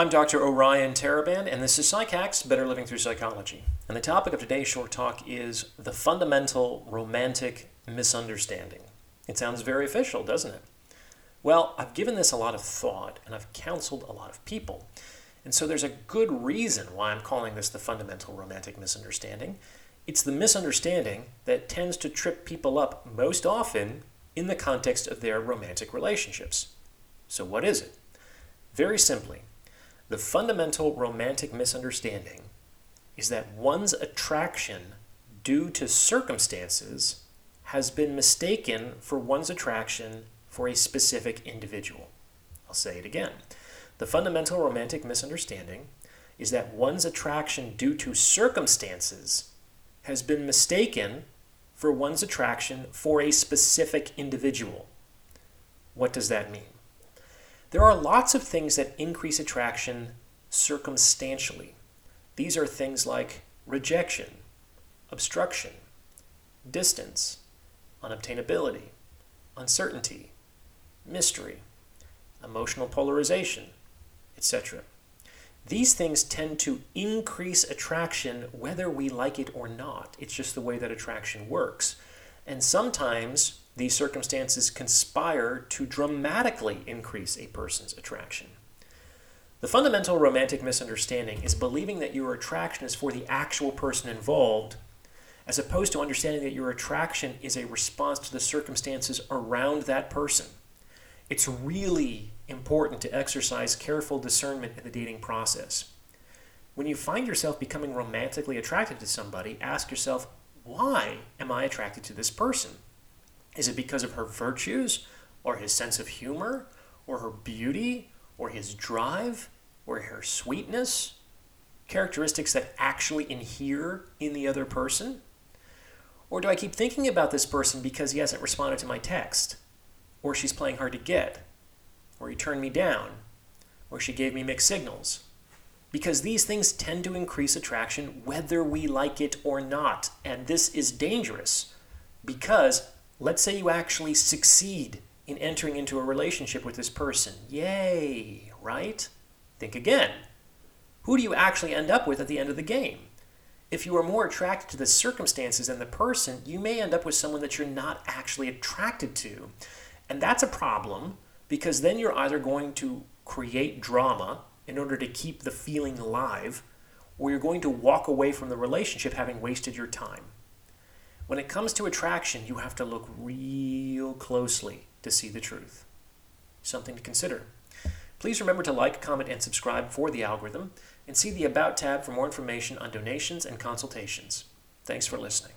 I'm Dr. Orion Taraban, and this is PsycHacks Better Living Through Psychology. And the topic of today's short talk is the fundamental romantic misunderstanding. It sounds very official, doesn't it? Well, I've given this a lot of thought, and I've counseled a lot of people. And so there's a good reason why I'm calling this the fundamental romantic misunderstanding. It's the misunderstanding that tends to trip people up most often in the context of their romantic relationships. So, what is it? Very simply, the fundamental romantic misunderstanding is that one's attraction due to circumstances has been mistaken for one's attraction for a specific individual. I'll say it again. The fundamental romantic misunderstanding is that one's attraction due to circumstances has been mistaken for one's attraction for a specific individual. What does that mean? There are lots of things that increase attraction circumstantially. These are things like rejection, obstruction, distance, unobtainability, uncertainty, mystery, emotional polarization, etc. These things tend to increase attraction whether we like it or not. It's just the way that attraction works. And sometimes these circumstances conspire to dramatically increase a person's attraction. The fundamental romantic misunderstanding is believing that your attraction is for the actual person involved, as opposed to understanding that your attraction is a response to the circumstances around that person. It's really important to exercise careful discernment in the dating process. When you find yourself becoming romantically attracted to somebody, ask yourself, why am I attracted to this person? Is it because of her virtues, or his sense of humor, or her beauty, or his drive, or her sweetness? Characteristics that actually inhere in the other person? Or do I keep thinking about this person because he hasn't responded to my text? Or she's playing hard to get? Or he turned me down? Or she gave me mixed signals? Because these things tend to increase attraction whether we like it or not. And this is dangerous because let's say you actually succeed in entering into a relationship with this person. Yay, right? Think again. Who do you actually end up with at the end of the game? If you are more attracted to the circumstances than the person, you may end up with someone that you're not actually attracted to. And that's a problem because then you're either going to create drama in order to keep the feeling alive, or you're going to walk away from the relationship having wasted your time. When it comes to attraction, you have to look real closely to see the truth. Something to consider. Please remember to like, comment, and subscribe for the algorithm, and see the About tab for more information on donations and consultations. Thanks for listening.